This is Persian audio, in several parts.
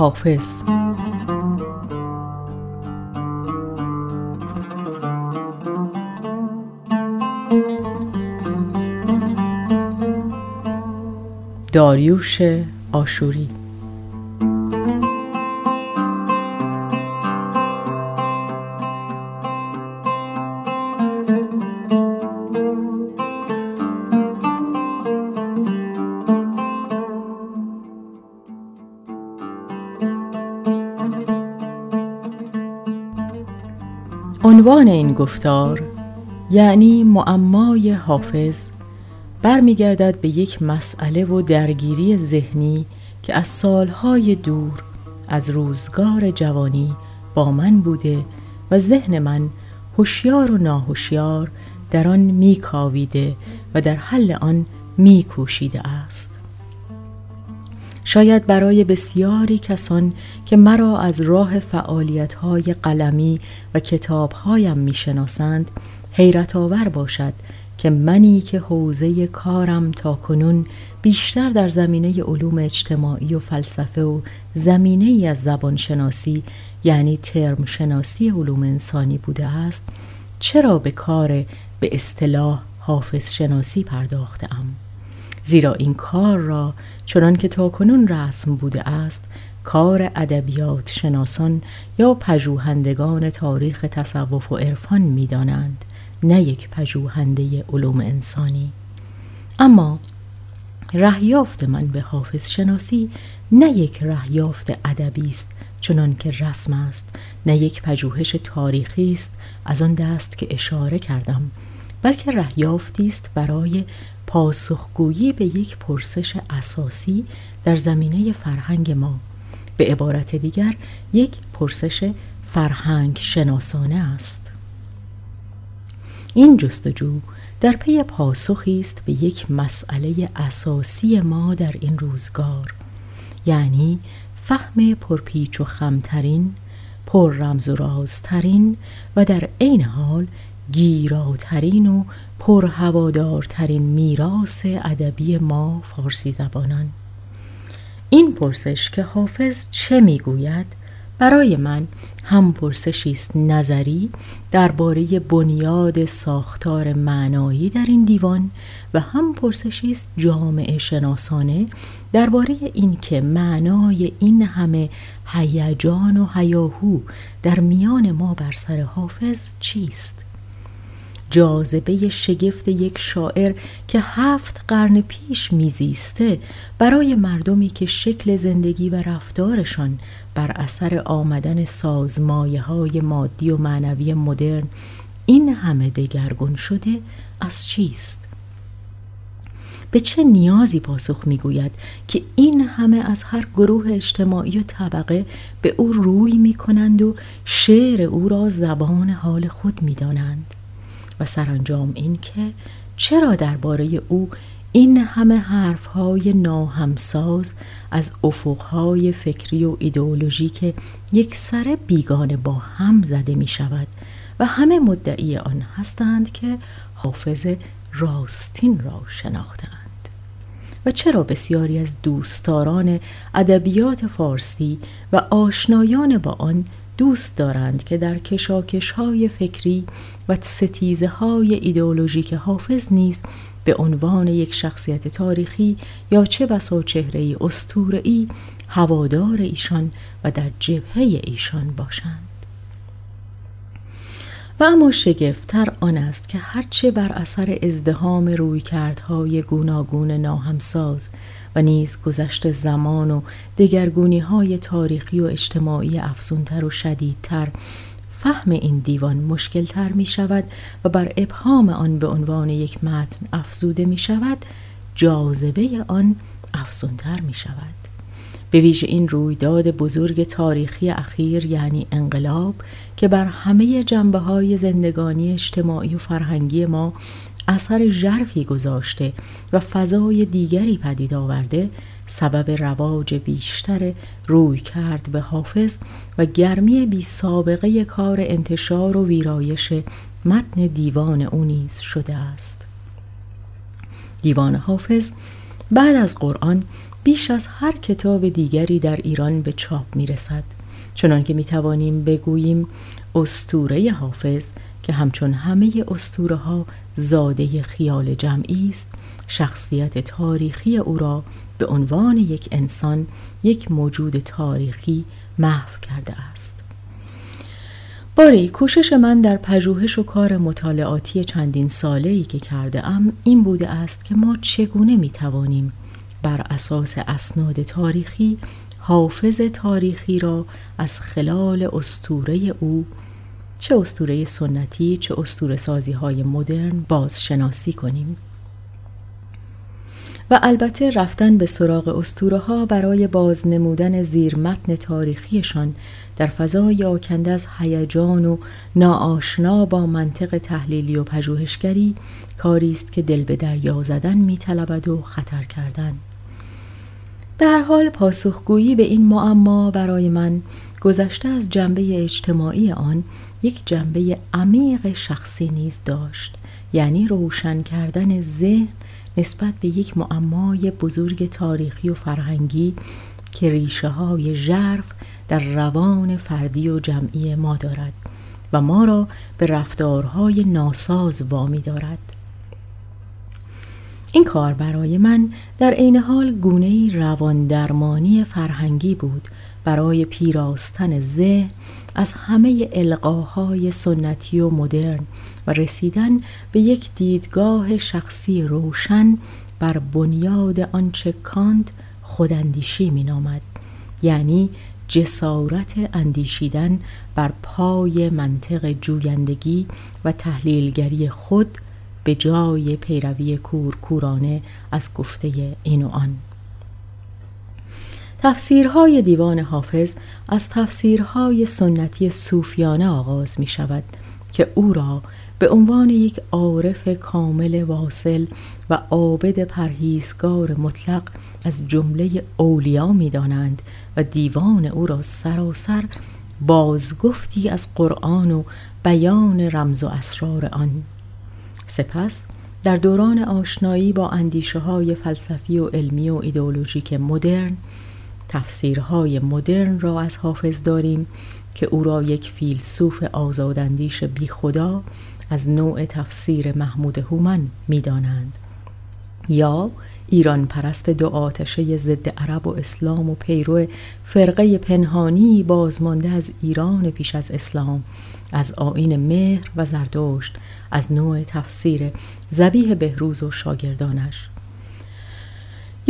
حافظ. داریوش آشوری. این گفتار یعنی معمای حافظ برمیگردد به یک مسئله و درگیری ذهنی که از سالهای دور از روزگار جوانی با من بوده و ذهن من هوشیار و ناهوشیار در آن میکاویده و در حل آن میکوشیده است. شاید برای بسیاری کسان که مرا از راه فعالیت‌های قلمی و کتابهایم می‌شناسند حیرت آور باشد که منی که حوزه کارم تا کنون بیشتر در زمینه علوم اجتماعی و فلسفه و زمینه ای از زبان شناسی یعنی ترم شناسی علوم انسانی بوده است چرا به کار به اصطلاح حافظ شناسی پرداخته ام؟ زیرا این کار را چنان که تا کنون رسم بوده است کار ادبیات شناسان یا پژوهندگان تاریخ تصوف و عرفان می‌دانند نه یک پژوهنده علوم انسانی. اما رهیافت من به حافظ شناسی نه یک رهیافت ادبی است چنان که رسم است نه یک پژوهش تاریخی است از آن دست که اشاره کردم بلکه رهیافتی است برای پاسخگویی به یک پرسش اساسی در زمینه فرهنگ ما. به عبارت دیگر یک پرسش فرهنگ شناسانه است. این جستجو در پی پاسخی است به یک مسئله اساسی ما در این روزگار. یعنی فهم پرپیچ و خمترین پر رمز و رازترین و در عین حال گیراترین و پرهوادارترین میراث ادبی ما فارسی زبانان. این پرسش که حافظ چه می‌گوید؟ برای من هم پرسشی است نظری درباره بنیاد ساختار معنایی در این دیوان و هم پرسشی است جامعه شناسانه درباره اینکه معنای این همه هیجان و هیاهو در میان ما بر سر حافظ چیست. جاذبه شگفت یک شاعر که هفت قرن پیش میزیسته برای مردمی که شکل زندگی و رفتارشان بر اثر آمدن سازمایه های مادی و معنوی مدرن این همه دگرگون شده از چیست؟ به چه نیازی پاسخ می‌گوید که این همه از هر گروه اجتماعی و طبقه به او روی می کنند و شعر او را زبان حال خود می دانند و سرانجام این که چرا درباره او این همه حرفهای ناهمساز از افقهای فکری و ایدئولوژی یک سر بیگانه با هم زده می شود و همه مدعی آن هستند که حافظ راستین را شناختند. و چرا بسیاری از دوستداران ادبیات فارسی و آشنایان با آن دوست دارند که در کشاکش های فکری و ستیزه های ایدئولوژیک حافظ نیز به عنوان یک شخصیت تاریخی یا چه بسا چهره ای هوادار ایشان و در جبهه ایشان باشند. و اما شگفتتر آن است که هرچه بر اثر ازدهام رویکردهای گوناگون ناهمساز و نیز گذشت زمان و دگرگونی های تاریخی و اجتماعی افزونتر و شدیدتر. فهم این دیوان مشکل تر می شود و بر ابهام آن به عنوان یک متن افزوده می شود جاذبه آن افزونتر می شود به ویژه این رویداد بزرگ تاریخی اخیر یعنی انقلاب که بر همه جنبه های زندگانی اجتماعی و فرهنگی ما اثر ژرفی گذاشته و فضای دیگری پدید آورده سبب رواج بیشتر روی کرد به حافظ و گرمی بی سابقه کار انتشار و ویرایش متن دیوان او نیز شده است. دیوان حافظ بعد از قرآن بیش از هر کتاب دیگری در ایران به چاپ می رسد چنان که می توانیم بگوییم استوره حافظ که همچون همه استوره ها زاده خیال جمعی است. شخصیت تاریخی او را به عنوان یک انسان یک موجود تاریخی محو کرده است. باری کوشش من در پژوهش و کار مطالعاتی چندین ساله ای که کرده ام این بوده است که ما چگونه می توانیم بر اساس اسناد تاریخی حافظ تاریخی را از خلال استوره او چه استوره سنتی چه استوره سازی های مدرن بازشناسی کنیم؟ و البته رفتن به سراغ استوره ها برای بازنمودن زیر متن تاریخیشان در فضای آکنده از هیجان و ناآشنا با منطق تحلیلی و پژوهشگری کاری است که دل به دریا زدن میطلبد و خطر کردن. به هر حال پاسخگویی به این معما برای من گذشته از جنبه اجتماعی آن یک جنبه عمیق شخصی نیز داشت. یعنی روشن کردن ذهن نسبت به یک معمای بزرگ تاریخی و فرهنگی که ریشه های ژرف در روان فردی و جمعی ما دارد و ما را به رفتارهای ناساز وامی دارد. این کار برای من در عین حال گونه روان درمانی فرهنگی بود. برای پیراستن ذهن از همه القاهای سنتی و مدرن و رسیدن به یک دیدگاه شخصی روشن بر بنیاد آنچه کانت خوداندیشی مینامد یعنی جسارت اندیشیدن بر پای منطق جویندگی و تحلیلگری خود به جای پیروی کورکورانه از گفته این و آن. تفسیرهای دیوان حافظ از تفسیرهای سنتی صوفیانه آغاز می شود که او را به عنوان یک عارف کامل واصل و عابد پرهیزگار مطلق از جمله اولیا می دانند و دیوان او را سراسر بازگفتی از قرآن و بیان رمز و اسرار آن. سپس در دوران آشنایی با اندیشه های فلسفی و علمی و ایدئولوژیک مدرن تفسیرهای مدرن را از حافظ داریم که او را یک فیلسوف آزاداندیش بی خدا از نوع تفسیر محمود هومن می دانند. یا ایران پرست دو آتشه ضد عرب و اسلام و پیرو فرقه پنهانی بازمانده از ایران پیش از اسلام از آین مهر و زردشت از نوع تفسیر زبیه بهروز و شاگردانش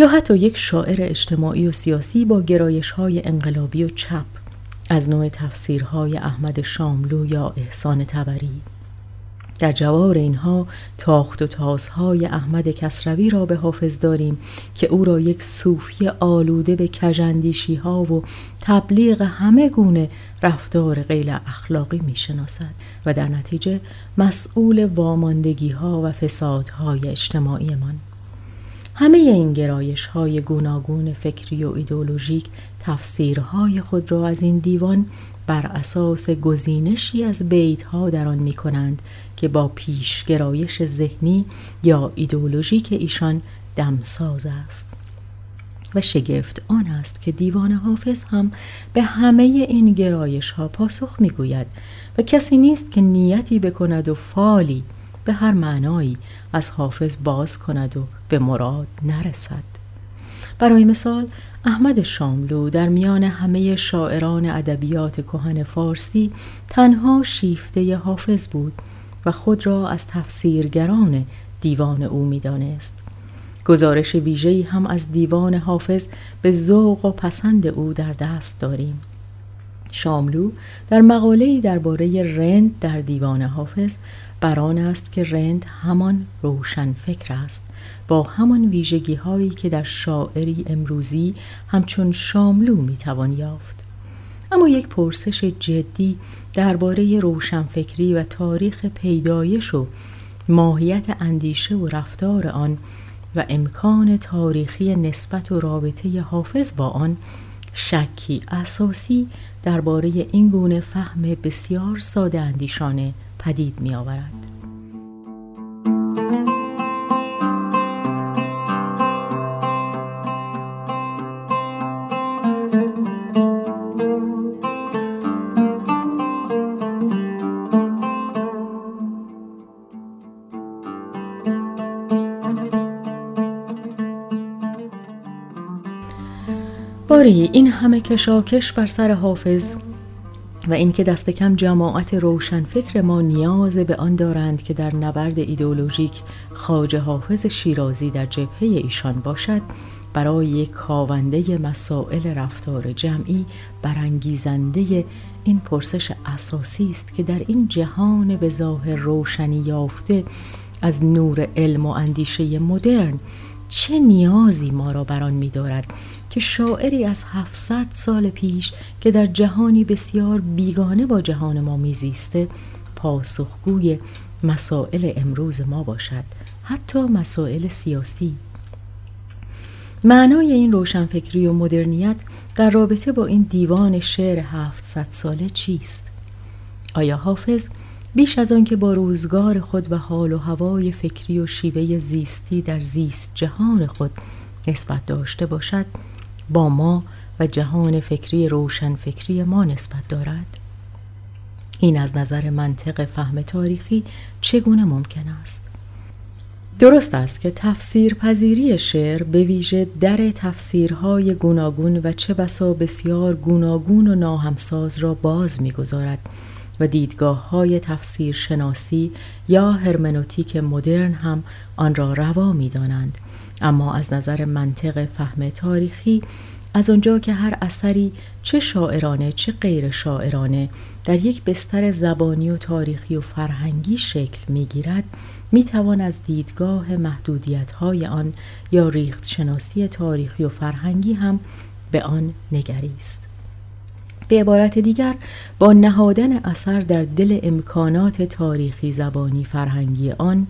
یا حتی یک شاعر اجتماعی و سیاسی با گرایش های انقلابی و چپ از نوع تفسیرهای احمد شاملو یا احسان تبری در جوار اینها تاخت و تازهای احمد کسروی را به حافظ داریم که او را یک صوفی آلوده به کجندیشی ها و تبلیغ همه گونه رفتار غیر اخلاقی می شناسد و در نتیجه مسئول واماندگی ها و فسادهای اجتماعی من. همه این گرایش های گوناگون فکری و ایدولوژیک تفسیرهای خود را از این دیوان بر اساس گزینشی از بیت ها در آن می کنند که با پیش گرایش ذهنی یا ایدولوژیک ایشان دمساز است. و شگفت آن است که دیوان حافظ هم به همه این گرایش ها پاسخ می گوید و کسی نیست که نیتی بکند و فالی به هر معنایی از حافظ باز کند و به مراد نرسد. برای مثال احمد شاملو در میان همه شاعران ادبیات کهن فارسی تنها شیفته حافظ بود و خود را از تفسیرگران دیوان او می‌دانست. گزارش ویژه‌ای هم از دیوان حافظ به ذوق و پسند او در دست داریم. شاملو در مقاله‌ای درباره رند در دیوان حافظ بران است که رند همان روشن فکر است با همان ویژگی هایی که در شاعری امروزی همچون شاملو می‌توان یافت. اما یک پرسش جدی درباره روشنفکری و تاریخ پیدایش و ماهیت اندیشه و رفتار آن و امکان تاریخی نسبت و رابطه حافظ با آن شکی اساسی درباره این گونه فهم بسیار ساده اندیشانه پدید می آورد. باری این همه کشاکش بر سر حافظ و اینکه دست کم جماعت روشن فکر ما نیاز به آن دارند که در نبرد ایدولوژیک خاج حافظ شیرازی در جبهه ایشان باشد برای یک کاونده مسائل رفتار جمعی برانگیزنده این پرسش اساسی است که در این جهان به ظاهر روشنی یافته از نور علم و اندیشه مدرن چه نیازی ما را بر آن می‌دارد؟ که شاعری از 700 سال پیش که در جهانی بسیار بیگانه با جهان ما میزیسته پاسخگوی مسائل امروز ما باشد حتی مسائل سیاسی معنای این روشنفکری و مدرنیت در رابطه با این دیوان شعر 700 ساله چیست؟ آیا حافظ بیش از آن که با روزگار خود و حال و هوای فکری و شیوه زیستی در زیست جهان خود نسبت داشته باشد با ما و جهان فکری روشن فکری ما نسبت دارد این از نظر منطق فهم تاریخی چگونه ممکن است درست است که تفسیر پذیری شعر به ویژه در تفسیرهای گوناگون و چه بسا بسیار گوناگون و ناهمساز را باز می‌گذارد و دیدگاه های تفسیر شناسی یا هرمنوتیک مدرن هم آن را روا می دانند. اما از نظر منطق فهم تاریخی از آنجا که هر اثری چه شاعرانه چه غیر شاعرانه در یک بستر زبانی و تاریخی و فرهنگی شکل می گیرد می توان از دیدگاه محدودیت های آن یا ریخت شناسی تاریخی و فرهنگی هم به آن نگریست. به عبارت دیگر با نهادن اثر در دل امکانات تاریخی زبانی فرهنگی آن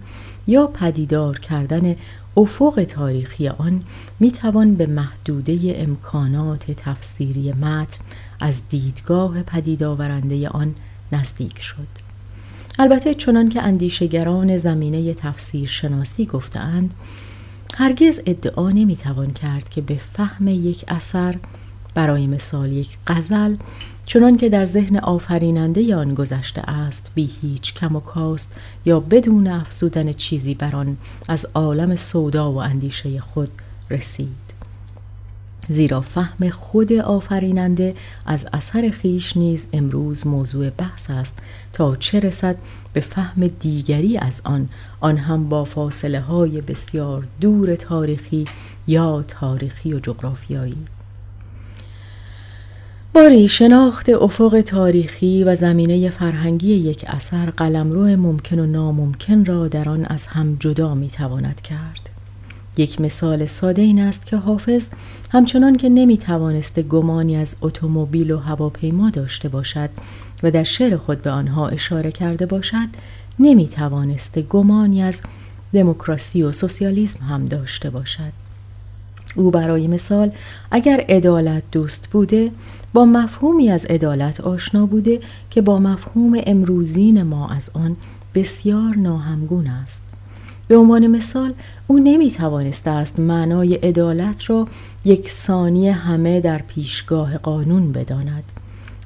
یا پدیدار کردن افق تاریخی آن می توان به محدوده امکانات تفسیری متن از دیدگاه پدید آورنده آن نزدیک شد. البته چنان که اندیشگران زمینه تفسیر شناسی گفتند هرگز ادعا نمی توان کرد که به فهم یک اثر برای مثال یک غزل چنان که در ذهن آفریننده آن گذشته است بی هیچ کم و کاست یا بدون افزودن چیزی بر آن از عالم سودا و اندیشه خود رسید. زیرا فهم خود آفریننده از اثر خیش نیز امروز موضوع بحث است تا چه رسد به فهم دیگری از آن آن هم با فاصله های بسیار دور تاریخی یا تاریخی و جغرافیایی. باری شناخت افق تاریخی و زمینه فرهنگی یک اثر قلمرو ممکن و ناممکن را در آن از هم جدا می تواند کرد. یک مثال ساده این است که حافظ همچنان که نمی توانسته گمانی از اتومبیل و هواپیما داشته باشد و در شعر خود به آنها اشاره کرده باشد نمی توانسته گمانی از دموکراسی و سوسیالیسم هم داشته باشد. او برای مثال اگر عدالت دوست بوده با مفهومی از عدالت آشنا بوده که با مفهوم امروزین ما از آن بسیار ناهمگون است. به عنوان مثال او نمی توانسته است معنای عدالت را یک ثانی همه در پیشگاه قانون بداند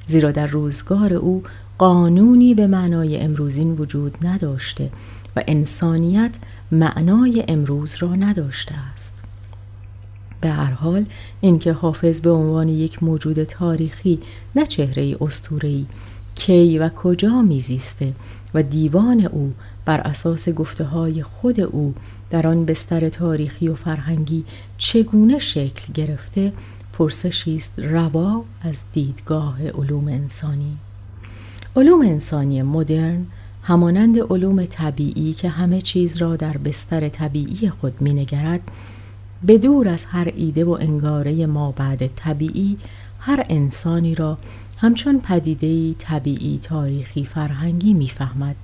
زیرا در روزگار او قانونی به معنای امروزین وجود نداشته و انسانیت معنای امروز را نداشته است. به هر حال اینکه حافظ به عنوان یک موجود تاریخی نه چهره اسطوره‌ای. کی و کجا میزیسته؟ و دیوان او بر اساس گفته های خود او در آن بستر تاریخی و فرهنگی چگونه شکل گرفته پرسشی است روا از دیدگاه علوم انسانی. علوم انسانی مدرن همانند علوم طبیعی که همه چیز را در بستر طبیعی خود مینگرد به دور از هر ایده و انگاره ما بعد طبیعی هر انسانی را همچون پدیده طبیعی تاریخی فرهنگی می‌فهمد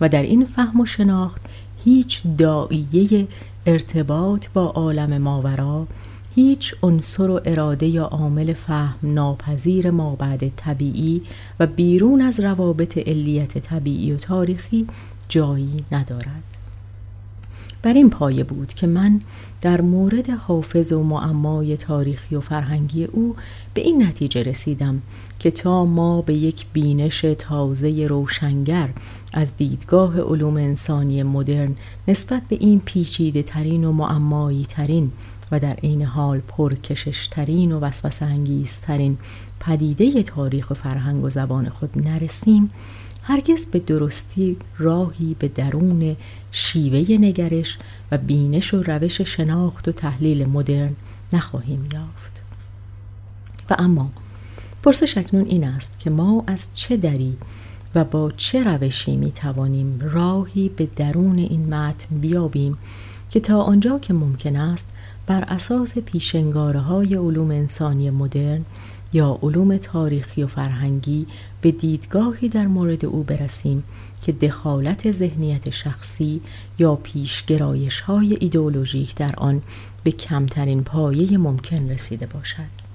و در این فهم و شناخت هیچ دائیه ارتباط با عالم ماورا هیچ عنصر و اراده یا عامل فهم ناپذیر بعد طبیعی و بیرون از روابط علیت طبیعی و تاریخی جایی ندارد. بر این پایه بود که من در مورد حافظ و معمای تاریخی و فرهنگی او به این نتیجه رسیدم که تا ما به یک بینش تازه روشنگر از دیدگاه علوم انسانی مدرن نسبت به این پیچیده ترین و معمایی ترین و در این حال پرکشش ترین و وسوسه انگیزترین پدیده تاریخ و فرهنگ و زبان خود نرسیم هرگز به درستی راهی به درون شیوه نگرش و بینش و روش شناخت و تحلیل مدرن نخواهیم یافت. و اما پرسش اکنون این است که ما از چه دری و با چه روشی می توانیم راهی به درون این متن بیابیم که تا آنجا که ممکن است بر اساس پیشنگاره های علوم انسانی مدرن یا علوم تاریخی و فرهنگی به دیدگاهی در مورد او برسیم که دخالت ذهنیت شخصی یا پیشگرایش های ایدئولوژیک در آن به کمترین پایه ممکن رسیده باشد.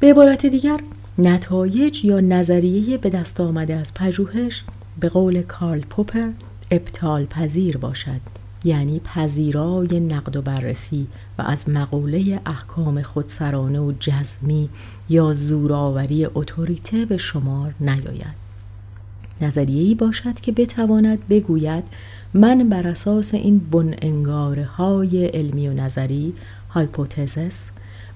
به عبارت دیگر نتایج یا نظریه به دست آمده از پژوهش به قول کارل پوپر ابطال پذیر باشد. یعنی پذیرای نقد و بررسی و از مقوله احکام خودسرانه و جزمی یا زوراوری اتوریته به شمار نیاید. نظریه‌ای باشد که بتواند بگوید من بر اساس این بن انگاره های علمی و نظری هایپوتزس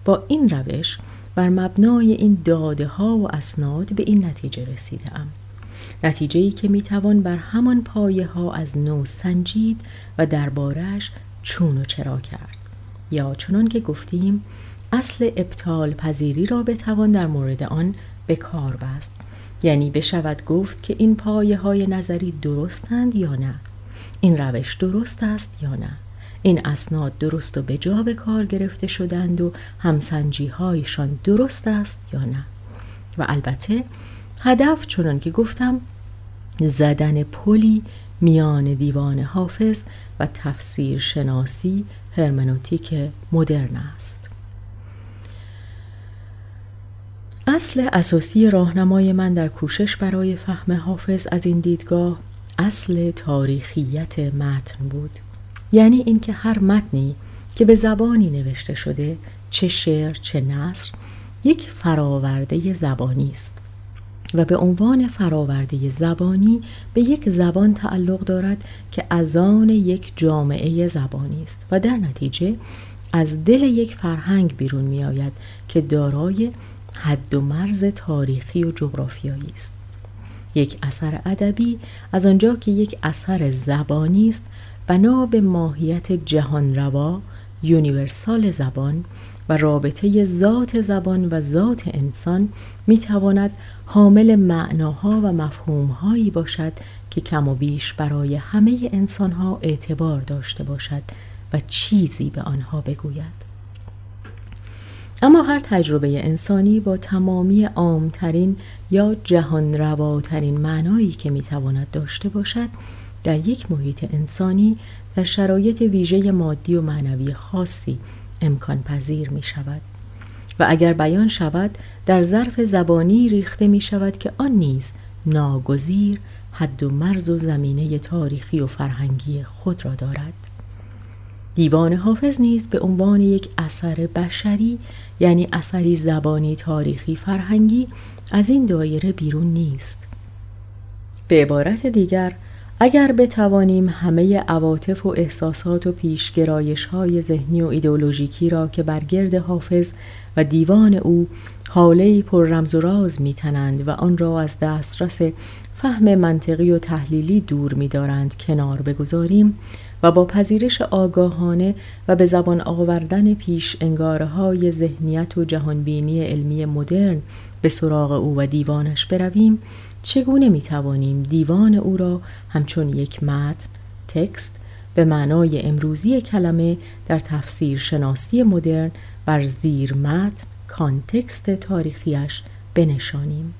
با این روش بر مبنای این داده ها و اسناد به این نتیجه رسیده نتیجه ای که می‌توان بر همان پایه ها از نو سنجید و دربارش چون و چرا کرد. یا چنان که گفتیم اصل ابطال پذیری را بتوان در مورد آن به کار بست. یعنی بشود گفت که این پایه های نظری درستند یا نه. این روش درست است یا نه. این اسناد درست و به جا به کار گرفته شدند و همسنجی هایشان درست است یا نه. و البته هدف چنان که گفتم زدن پلی میان دیوان حافظ و تفسیر شناسی هرمنوتیک مدرن است. اصل اساسی راهنمای من در کوشش برای فهم حافظ از این دیدگاه اصل تاریخیت متن بود. یعنی اینکه هر متنی که به زبانی نوشته شده چه شعر چه نصر یک فراورده زبانی است. و به عنوان فراورده زبانی به یک زبان تعلق دارد که از آن یک جامعه زبانی است و در نتیجه از دل یک فرهنگ بیرون می آید که دارای حد و مرز تاریخی و جغرافیایی است. یک اثر ادبی از آنجا که یک اثر زبانی است بنا به ماهیت جهان روا یونیورسال زبان و رابطه ذات زبان و ذات انسان می تواند حامل معناها و مفهومهایی باشد که کم و بیش برای همه انسانها اعتبار داشته باشد و چیزی به آنها بگوید. اما هر تجربه انسانی با تمامی عامترین یا جهان رواترین معنایی که می‌تواند داشته باشد در یک محیط انسانی در شرایط ویژه مادی و معنوی خاصی امکان پذیر می شود و اگر بیان شود در ظرف زبانی ریخته می شود که آن نیز ناگزیر حد و مرز و زمینه تاریخی و فرهنگی خود را دارد. دیوان حافظ نیز به عنوان یک اثر بشری یعنی اثری زبانی تاریخی فرهنگی از این دایره بیرون نیست. به عبارت دیگر اگر بتوانیم همه عواطف و احساسات و پیشگرایش های ذهنی و ایدئولوژیکی را که بر گرد حافظ و دیوان او حاله پر رمز و راز میتنند و آن را از دسترس فهم منطقی و تحلیلی دور میدارند کنار بگذاریم و با پذیرش آگاهانه و به زبان آوردن پیش انگاره های ذهنیت و جهانبینی علمی مدرن به سراغ او و دیوانش برویم چگونه می توانیم دیوان او را همچون یک متن تکست به معنای امروزی کلمه در تفسیر شناسی مدرن بر زیر متن کانتکست تاریخیش بنشانیم؟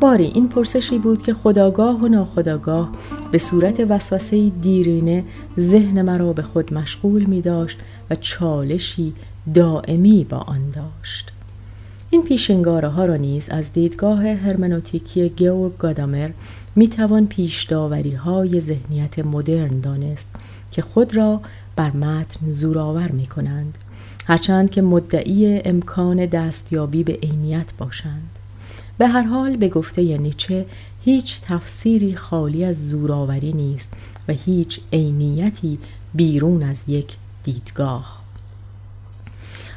باری این پرسشی بود که خداگاه و ناخداگاه به صورت وسوسه دیرینه ذهن مرا به خود مشغول می داشت و چالشی دائمی با آن داشت. این پیشنگاره ها را نیز از دیدگاه هرمنوتیکی گیورگ گادامر می توان پیش داوری های ذهنیت مدرن دانست که خود را بر متن زورآور می کنند هرچند که مدعی امکان دستیابی به عینیت باشند. به هر حال به گفته نیچه هیچ تفسیری خالی از زورآوری نیست و هیچ عینیتی بیرون از یک دیدگاه.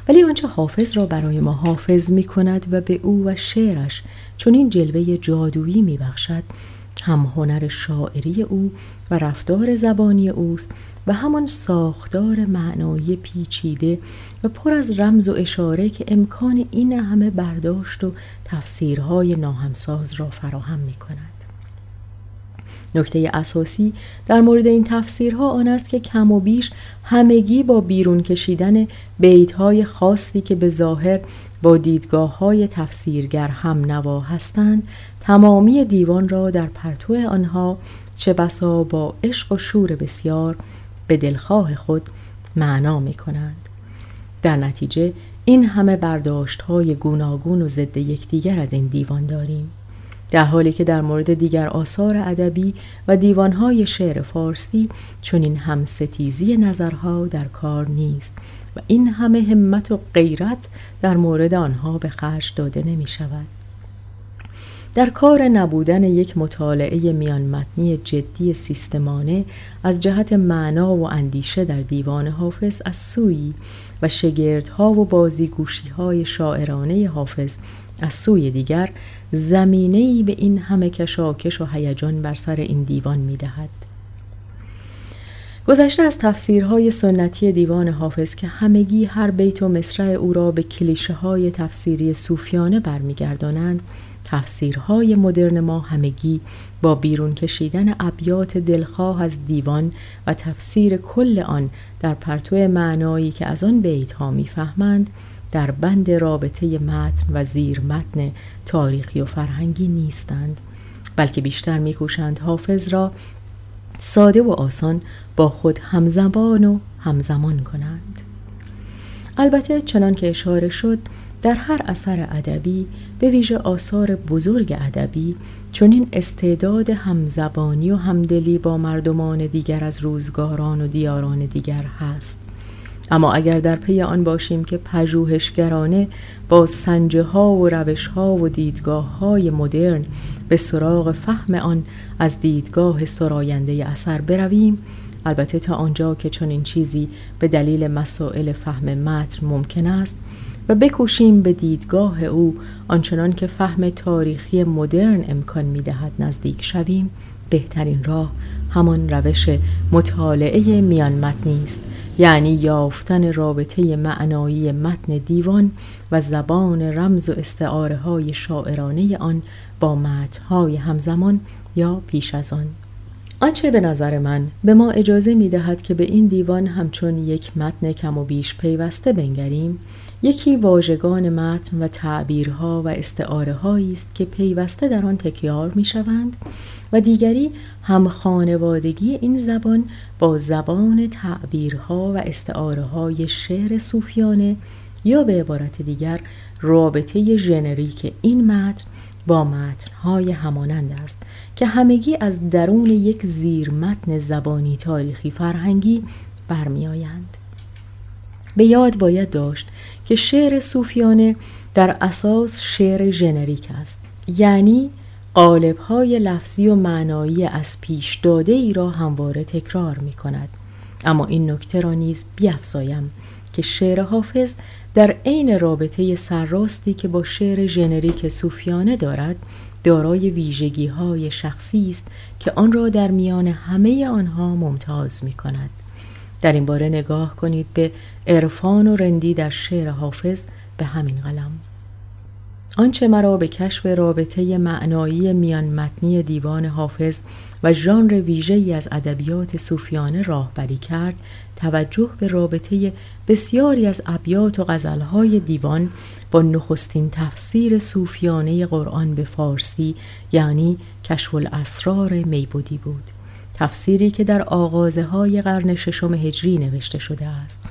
ولی آنچه حافظ را برای ما حافظ می کند و به او و شعرش چون این جلوه جادویی می بخشد هم هنر شاعری او و رفتار زبانی اوست و همان ساختار معنایی پیچیده و پر از رمز و اشاره که امکان این همه برداشت و تفسیرهای ناهمساز را فراهم می کند. نکته اساسی در مورد این تفسیرها آن است که کم و بیش همگی با بیرون کشیدن بیتهای خاصی که به ظاهر با دیدگاه های تفسیرگر هم نوا هستند تمامی دیوان را در پرتو آنها چه بسا با عشق و شور بسیار به دلخواه خود معنا می کنند. در نتیجه این همه برداشت های گوناگون و ضد یکدیگر از این دیوان داریم در حالی که در مورد دیگر آثار ادبی و دیوانهای شعر فارسی چون این هم ستیزی نظرها در کار نیست و این همه همت و غیرت در مورد آنها به خرج داده نمی شود. در کار نبودن یک مطالعه میان متنی جدی سیستمانه از جهت معنا و اندیشه در دیوان حافظ از سوی و شگردها و بازیگوشی های شاعرانه حافظ از سوی دیگر زمینه‌ای به این همه کشاکش و هیجان بر سر این دیوان می دهد. گذشته از تفسیرهای سنتی دیوان حافظ که همگی هر بیت و مصرع او را به کلیشه های تفسیری صوفیانه برمیگردانند تفسیرهای مدرن ما همگی با بیرون کشیدن ابیات دلخواه از دیوان و تفسیر کل آن در پرتو معنایی که از آن بیت ها می‌فهمند در بند رابطه متن و زیر متن تاریخی و فرهنگی نیستند بلکه بیشتر میکوشند حافظ را ساده و آسان با خود همزبان و همزمان کنند. البته چنان که اشاره شد در هر اثر ادبی به ویژه آثار بزرگ ادبی چون این استعداد همزبانی و همدلی با مردمان دیگر از روزگاران و دیاران دیگر هست. اما اگر در پی آن باشیم که پژوهشگرانه با سنجه ها و روش ها و دیدگاه های مدرن به سراغ فهم آن از دیدگاه سراینده اثر برویم البته تا آنجا که چون چیزی به دلیل مسائل فهم متن ممکن است و بکوشیم به دیدگاه او آنچنان که فهم تاریخی مدرن امکان می دهد نزدیک شویم بهترین راه همان روش مطالعه میان متنی است. یعنی یافتن رابطه معنایی متن دیوان و زبان رمز و استعاره های شاعرانه آن با متنهای همزمان یا پیش از آن. آنچه به نظر من به ما اجازه می دهد که به این دیوان همچون یک متن کم و بیش پیوسته بنگریم یکی واژگان متن و تعبیرها و استعاره است که پیوسته در آن تکیار می شوند و دیگری هم خانوادگی این زبان با زبان تعبیرها و استعاره های شعر صوفیانه یا به عبارت دیگر رابطه ژنریک این متن با متنهای همانند است که همگی از درون یک زیر متن زبانی تاریخی فرهنگی برمیآیند. به یاد باید داشت که شعر صوفیانه در اساس شعر ژنریک است یعنی قالب های لفظی و معنایی از پیش داده ای را همواره تکرار می کند اما این نکته را نیز بیافزایم که شعر حافظ در عین رابطه سرراستی که با شعر ژنریک صوفیانه دارد دارای ویژگی های شخصی است که آن را در میان همه آنها ممتاز می کند. در این باره نگاه کنید به عرفان و رندی در شعر حافظ به همین قلم. آنچه مرا به کشف رابطه معنایی میان متنی دیوان حافظ و ژانر ویژه‌ای از ادبیات صوفیانه راهبری کرد توجه به رابطه بسیاری از ابیات و غزلهای دیوان با نخستین تفسیر صوفیانه قرآن به فارسی یعنی کشف الاسرار میبودی بود. تفسیری که در آغازه های قرن ششم هجری نوشته شده است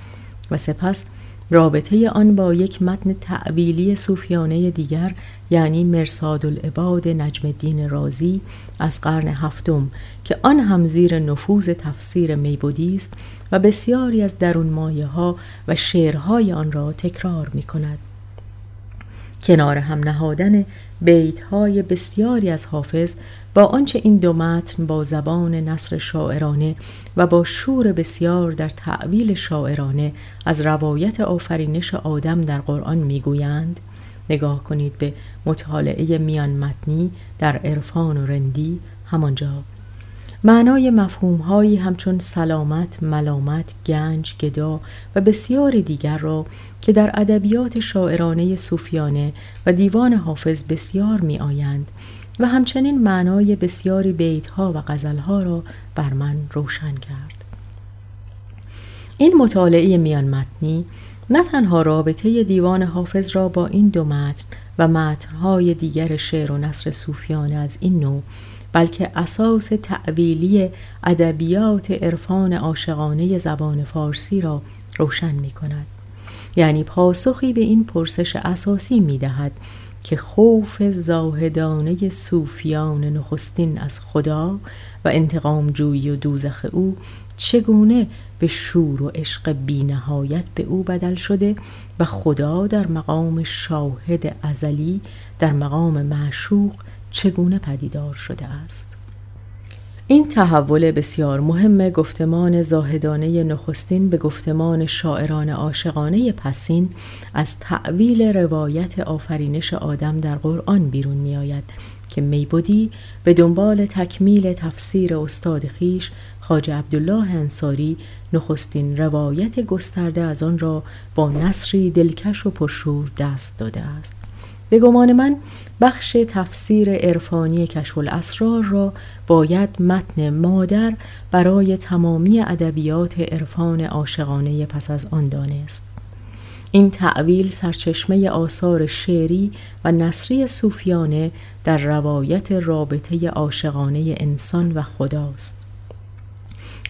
و سپس رابطه آن با یک متن تعویلی صوفیانه دیگر یعنی مرساد العباد نجم الدین رازی از قرن هفتم که آن هم زیر نفوذ تفسیر میبودی است و بسیاری از درون مایه ها و شعرهای آن را تکرار می کند. کنار هم نهادن بیت های بسیاری از حافظ با آنچه این دو متن با زبان نصر شاعرانه و با شور بسیار در تعویل شاعرانه از روایت آفرینش آدم در قرآن می‌گویند. نگاه کنید به مطالعه میان متنی در عرفان و رندی. همانجا. معنای مفهومهایی همچون سلامت، ملامت، گنج، گدا و بسیار دیگر را که در ادبیات شاعرانه صوفیانه و دیوان حافظ بسیار می آیند و همچنین معنای بسیاری بیتها و غزلها را بر من روشن کرد. این مطالعه میان متنی نه تنها رابطه دیوان حافظ را با این دو متن و متنهای دیگر شعر و نصر صوفیانه از این نوع بلکه اساس تعویلی ادبیات عرفان عاشقانه زبان فارسی را روشن می کند یعنی پاسخی به این پرسش اساسی می دهد که خوف زاهدانه صوفیان نخستین از خدا و انتقام جویی و دوزخ او چگونه به شور و عشق بینهایت به او بدل شده و خدا در مقام شاهد ازلی در مقام معشوق چگونه پدیدار شده است؟ این تحول بسیار مهم گفتمان زاهدانه نخستین به گفتمان شاعران عاشقانه پسین از تعویل روایت آفرینش آدم در قرآن بیرون می آید که میبودی به دنبال تکمیل تفسیر استاد خیش خاج عبدالله انصاری نخستین روایت گسترده از آن را با نصری دلکش و پرشور دست داده است. به گمان من بخش تفسیر عرفانی کشف الاسرار را باید متن مادر برای تمامی ادبیات عرفان عاشقانه پس از آن دانست. این تعویل سرچشمه آثار شعری و نصری صوفیانه در روایت رابطه عاشقانه انسان و خداست.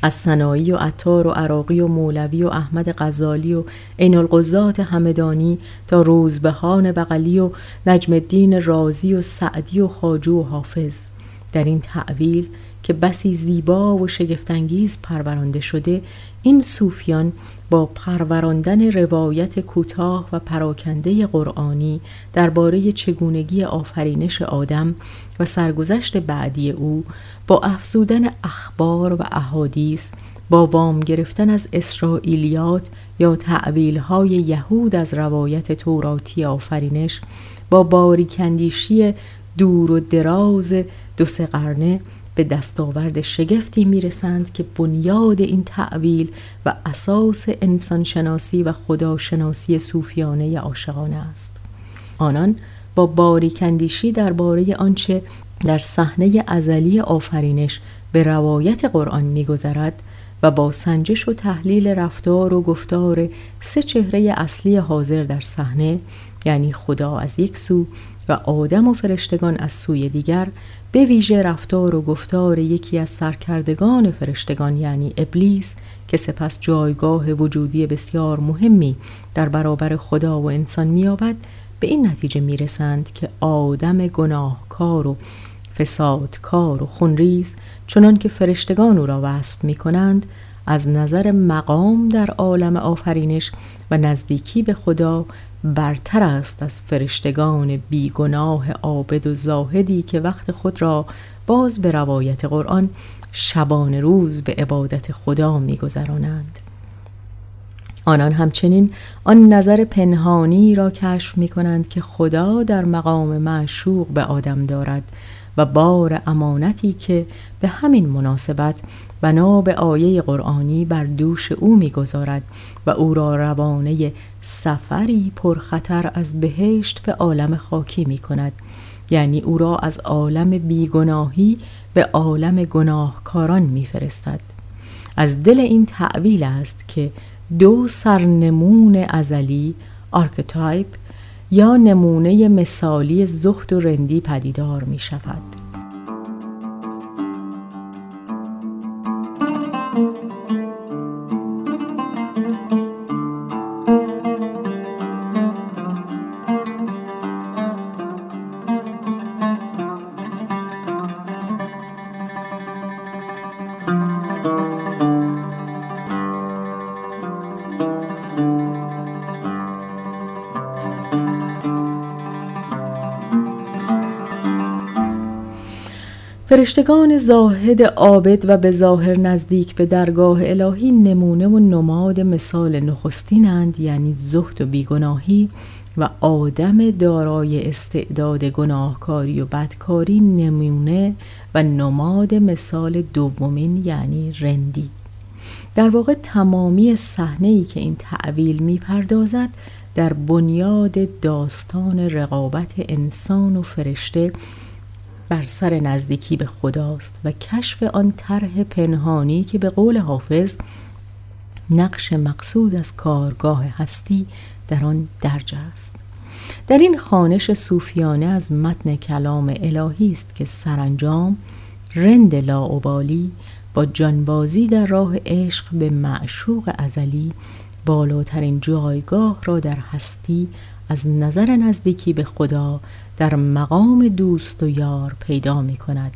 از سنایی و عطار و عراقی و مولوی و احمد غزالی و عین القضات همدانی تا روزبهان بغلی و نجم الدین رازی و سعدی و خاجو و حافظ. در این تعویل که بسی زیبا و شگفتانگیز پرورانده شده این صوفیان با پروراندن روایت کوتاه و پراکنده قرآنی درباره چگونگی آفرینش آدم و سرگذشت بعدی او با افزودن اخبار و احادیث با وام گرفتن از اسرائیلیات یا های یهود از روایت توراتی آفرینش با باریکندیشی دور و دراز دو سه قرنه به دستاورد شگفتی می‌رسند که بنیاد این تعویل و اساس انسانشناسی و خداشناسی صوفیانه عاشقانه است. آنان با باریکندیشی درباره آنچه در صحنه ازلی آفرینش به روایت قرآن میگذرد و با سنجش و تحلیل رفتار و گفتار سه چهره اصلی حاضر در صحنه یعنی خدا از یک سو و آدم و فرشتگان از سوی دیگر به ویژه رفتار و گفتار یکی از سرکردگان فرشتگان یعنی ابلیس که سپس جایگاه وجودی بسیار مهمی در برابر خدا و انسان مییابد به این نتیجه می‌رسند که آدم گناهکار و فسادکار و خونریز چنان که فرشتگان او را وصف می کنند از نظر مقام در عالم آفرینش و نزدیکی به خدا برتر است از فرشتگان بیگناه عابد و زاهدی که وقت خود را باز به روایت قرآن شبان روز به عبادت خدا میگذرانند. آنان همچنین آن نظر پنهانی را کشف می کنند که خدا در مقام معشوق به آدم دارد و بار امانتی که به همین مناسبت بنا به آیه قرآنی بر دوش او می‌گذارد و او را روانه سفری پرخطر از بهشت به عالم خاکی می کند یعنی او را از عالم بیگناهی به عالم گناهکاران میفرستد. از دل این تأویل است که دو سرنمون ازلی archetype یا نمونه مثالی زهد و رندی پدیدار می شود. فرشتگان زاهد عابد و به ظاهر نزدیک به درگاه الهی نمونه و نماد مثال نخستینند یعنی زهد و بیگناهی و آدم دارای استعداد گناهکاری و بدکاری نمونه و نماد مثال دومین یعنی رندی. در واقع تمامی صحنه ای که این تعویل می‌پردازد در بنیاد داستان رقابت انسان و فرشته بر سر نزدیکی به خداست و کشف آن طرح پنهانی که به قول حافظ نقش مقصود از کارگاه هستی در آن درج است. در این خانش صوفیانه از متن کلام الهی است که سرانجام رند لاعبالی با جانبازی در راه عشق به معشوق ازلی بالاترین جایگاه را در هستی از نظر نزدیکی به خدا در مقام دوست و یار پیدا می کند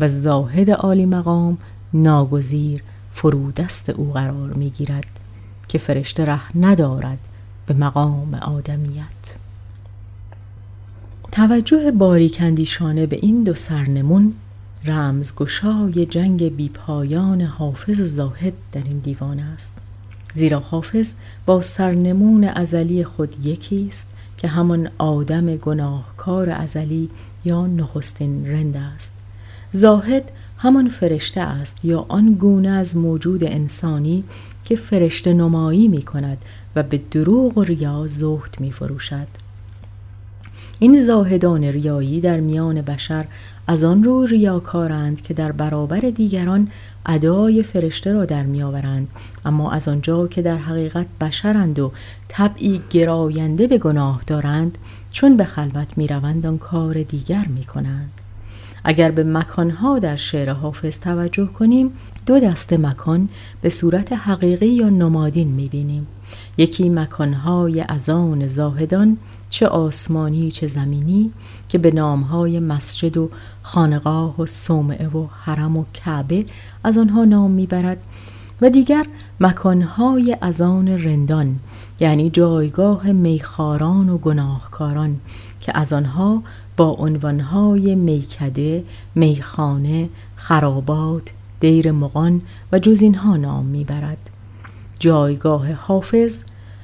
و زاهد عالی مقام ناگزیر فرودست او قرار می گیرد که فرشته ره ندارد به مقام آدمیت. توجه باریکندیشانه به این دو سرنمون رمزگشای جنگ بیپایان حافظ و زاهد در این دیوان است زیرا حافظ با سرنمون ازلی خود یکی است که همان آدم گناهکار ازلی یا نخستین رند است زاهد همان فرشته است یا آن گونه از موجود انسانی که فرشته نمایی می کند و به دروغ و ریا زهد می فروشد. این زاهدان ریایی در میان بشر از آن رو ریاکارند که در برابر دیگران ادای فرشته را در میآورند اما از آنجا که در حقیقت بشرند و طبعی گراینده به گناه دارند چون به خلوت می‌روند آن کار دیگر می کنند. اگر به مکانها در شعر حافظ توجه کنیم دو دست مکان به صورت حقیقی یا نمادین می بینیم. یکی مکانهای ازان زاهدان چه آسمانی چه زمینی که به نامهای مسجد و خانقاه و صومعه و حرم و کعبه از آنها نام می‌برد و دیگر مکانهای از آن رندان یعنی جایگاه میخاران و گناهکاران که از آنها با عنوانهای میکده، میخانه، خرابات، دیر مغان و جز اینها نام می‌برد. جایگاه حافظ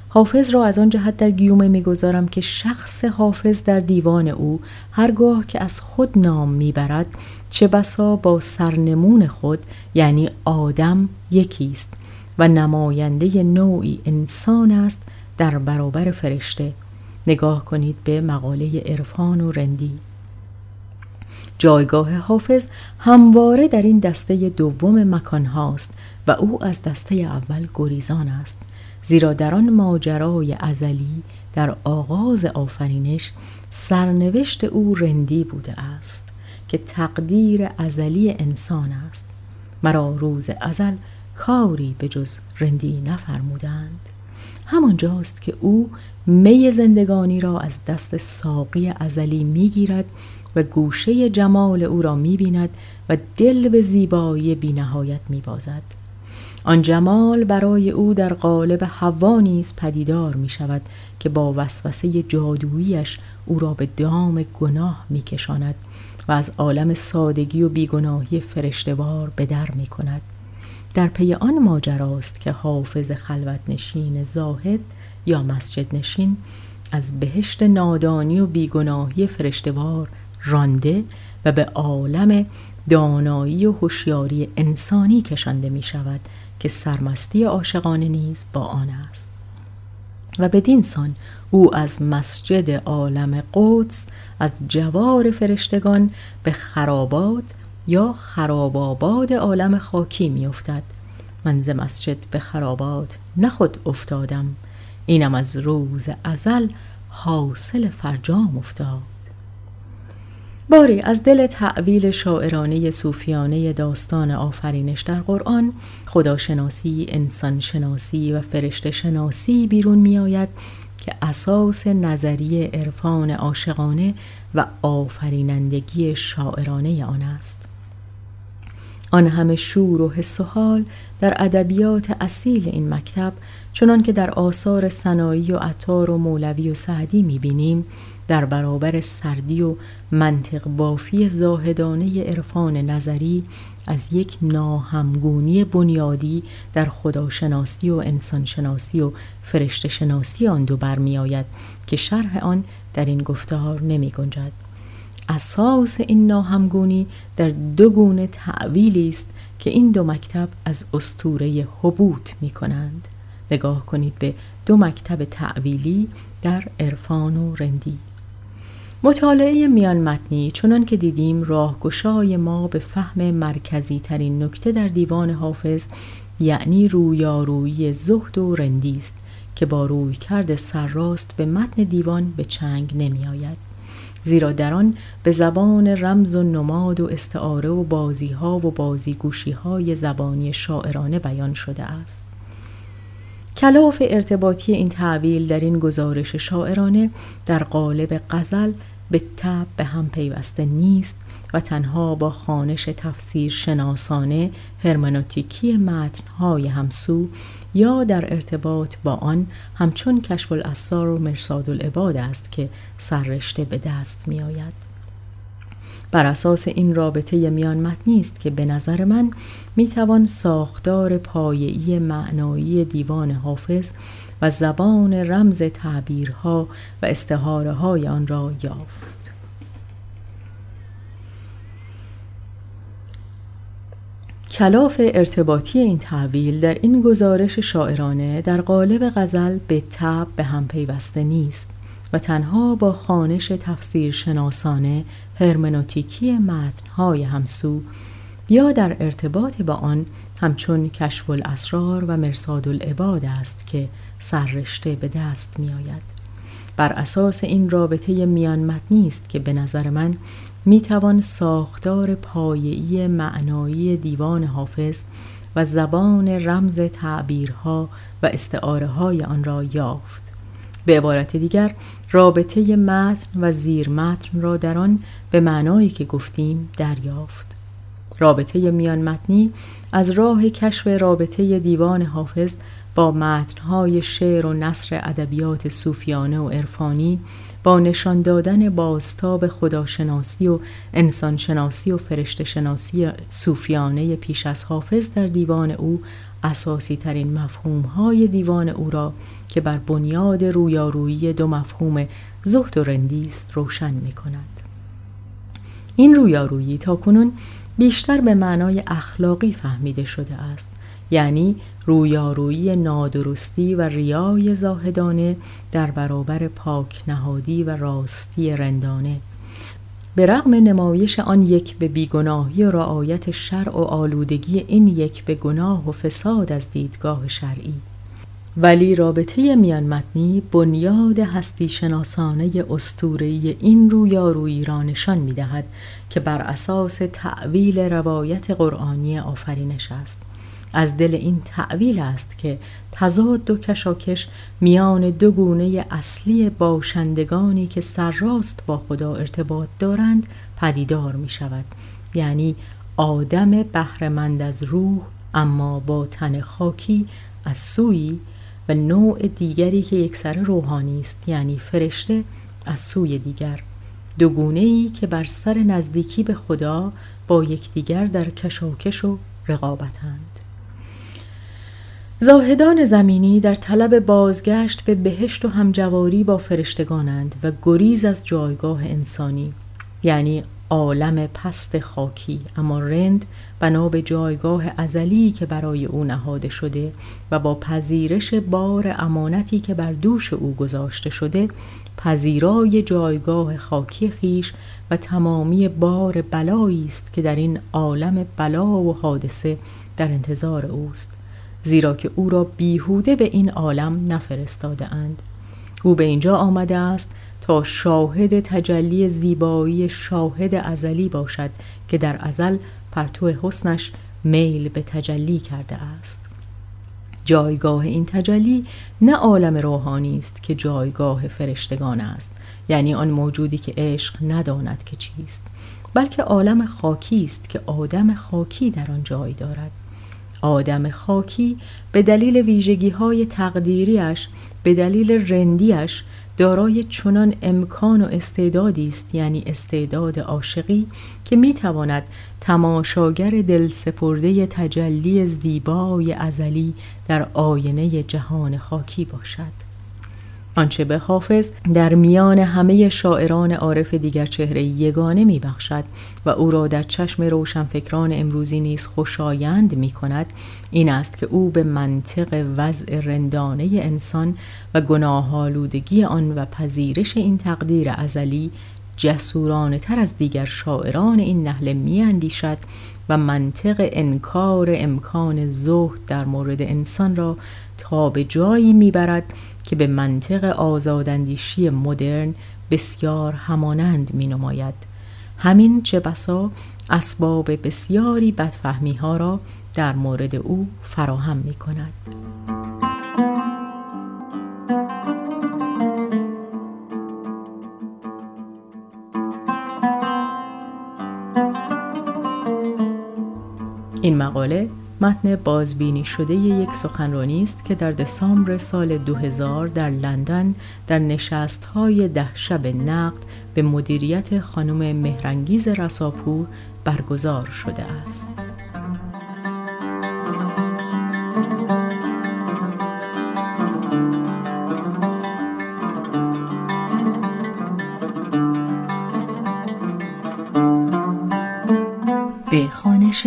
حافظ را از آن جهت در گیومه می‌گذارم که شخص حافظ در دیوان او هرگاه که از خود نام می‌برد چه بسا با سرنمون خود یعنی آدم یکی است و نماینده نوعی انسان است در برابر فرشته. نگاه کنید به مقاله عرفان و رندی. جایگاه حافظ همواره در این دسته دوم مکان هاست و او از دسته اول گریزان است. زیرا در آن ماجرای ازلی در آغاز آفرینش سرنوشت او رندی بوده است که تقدیر ازلی انسان است. مرا روز ازل کاری به جز رندی نفرمودند. همانجاست که او می زندگانی را از دست ساقی ازلی می‌گیرد و گوشه جمال او را می‌بیند و دل به زیبایی بینهایت میبازد. آن جمال برای او در قالب هوا نیز پدیدار می شود که با وسوسه جادوییش او را به دام گناه می کشاند و از عالم سادگی و بیگناهی فرشتوار به در می کند در پی آن ماجراست که حافظ خلوت نشین زاهد یا مسجد نشین از بهشت نادانی و بیگناهی فرشتوار رانده و به عالم دانایی و هوشیاری انسانی کشانده می شود که سرمستی عاشقانه نیز با آن است. و بدین سان او از مسجد عالم قدس از جوار فرشتگان به خرابات یا خراباباد عالم خاکی میافتد. من ز مسجد به خرابات نخود افتادم. اینم از روز ازل حاصل فرجام افتاد. باری از دل تعویل شاعرانه صوفیانه داستان آفرینش در قرآن خداشناسی، انسانشناسی و فرشته شناسی بیرون می آید که اساس نظریه عرفان عاشقانه و آفرینندگی شاعرانه آن است. آن همه شور و حس و حال در ادبیات اصیل این مکتب چنان که در آثار سنایی و عطار و مولوی و سعدی می‌بینیم در برابر سردی و منطق بافی زاهدانه عرفان نظری از یک ناهمگونی بنیادی در خداشناسی و انسانشناسی و فرشته شناسی آن دو برمی آید که شرح آن در این گفتار نمی گنجد. اساس این ناهمگونی در دو گونه تعویلی است که این دو مکتب از استوره حبوط می کنند. نگاه کنید به دو مکتب تعویلی در عرفان و رندی مطالعه میان متنی چنان که دیدیم راهگشای ما به فهم مرکزی ترین نکته در دیوان حافظ یعنی رویارویی زهد و رندی است که با روی کرد سرراست به متن دیوان به چنگ نمی آید. زیرا در آن به زبان رمز و نماد و استعاره و بازی ها و بازیگوشی های زبانی شاعرانه بیان شده است. کلاف ارتباطی این تعویل در این گزارش شاعرانه در قالب غزل به تب به هم پیوسته نیست و تنها با خانش تفسیر شناسانه هرمنوتیکی متنهای همسو یا در ارتباط با آن همچون کشف الاسار و مرساد العباد است که سررشته به دست می آید. بر اساس این رابطه میان متنی است که به نظر من می‌توان ساختار پایه‌ای معنایی دیوان حافظ و زبان رمز تعبیرها و استحاره های آن را یافت. کلاف ارتباطی این تعویل در این گزارش شاعرانه در قالب غزل به تب به هم پیوسته نیست و تنها با خانش تفسیر شناسانه هرمنوتیکی متنهای همسو یا در ارتباط با آن همچون کشف الاسرار و مرساد العباد است که سررشته به دست می آید. بر اساس این رابطه میان متنی است که به نظر من می توان ساختار پایه‌ای معنایی دیوان حافظ و زبان رمز تعبیرها و استعاره های آن را یافت. به عبارت دیگر رابطه متن و زیر متن را در آن به معنایی که گفتیم دریافت. رابطه میان متنی از راه کشف رابطه دیوان حافظ با متنهای شعر و نصر ادبیات صوفیانه و عرفانی با نشان دادن بازتاب خداشناسی و انسانشناسی و فرشته شناسی صوفیانه پیش از حافظ در دیوان او اساسی ترین مفهوم های دیوان او را که بر بنیاد رویارویی دو مفهوم زهد و رندی است روشن می کند. این رویارویی تا کنون بیشتر به معنای اخلاقی فهمیده شده است یعنی رویارویی نادرستی و ریای زاهدانه در برابر پاک نهادی و راستی رندانه به رغم نمایش آن یک به بیگناهی و رعایت شرع و آلودگی این یک به گناه و فساد از دیدگاه شرعی. ولی رابطه میان متنی بنیاد هستی شناسانه استورهی این رویارویی را نشان می دهد که بر اساس تعویل روایت قرآنی آفرینش است. از دل این تعویل است که تضاد و کشاکش میان دو گونه اصلی باشندگانی که سرراست با خدا ارتباط دارند پدیدار می شود یعنی آدم بهرهمند از روح اما با تن خاکی از سوی و نوع دیگری که یکسر روحانی است یعنی فرشته از سوی دیگر. دو گونه ای که بر سر نزدیکی به خدا با یکدیگر در کشاکش و رقابتند زاهدان زمینی در طلب بازگشت به بهشت و همجواری با فرشتگانند و گریز از جایگاه انسانی یعنی عالم پست خاکی. اما رند بنا به جایگاه ازلی که برای او نهاده شده و با پذیرش بار امانتی که بر دوش او گذاشته شده پذیرای جایگاه خاکی خیش و تمامی بار بلایی است که در این عالم بلا و حادثه در انتظار اوست. زیرا که او را بیهوده به این عالم نفرستاده اند او به اینجا آمده است تا شاهد تجلی زیبایی شاهد ازلی باشد که در ازل پرتو حسنش میل به تجلی کرده است. جایگاه این تجلی نه عالم روحانی است که جایگاه فرشتگان است یعنی آن موجودی که عشق نداند که چیست بلکه عالم خاکی است که آدم خاکی در آن جای دارد. آدم خاکی به دلیل ویژگی های تقدیریش به دلیل رندیش دارای چنان امکان و استعدادی است یعنی استعداد عاشقی که می‌تواند تماشاگر دلسپرده تجلی زیبای ازلی در آینه جهان خاکی باشد. آنچه به حافظ در میان همه شاعران عارف دیگر چهره یگانه می بخشد و او را در چشم روشنفکران امروزی نیز خوشایند می کند این است که او به منطق وضع رندانه انسان و گناهالودگی آن و پذیرش این تقدیر ازلی جسورانه تر از دیگر شاعران این نهله می اندیشد و منطق انکار امکان زهد در مورد انسان را تا به جایی می‌برد که به منطق آزاداندیشی مدرن بسیار همانند می نماید. همین چه بسا اسباب بسیاری بدفهمی ها را در مورد او فراهم می کند. این مقاله متن بازبینی شده یک سخنرانی است که در دسامبر سال 2000 در لندن در نشست های ده شب نقد به مدیریت خانم مهرنگیز رساپور برگزار شده است. به خانش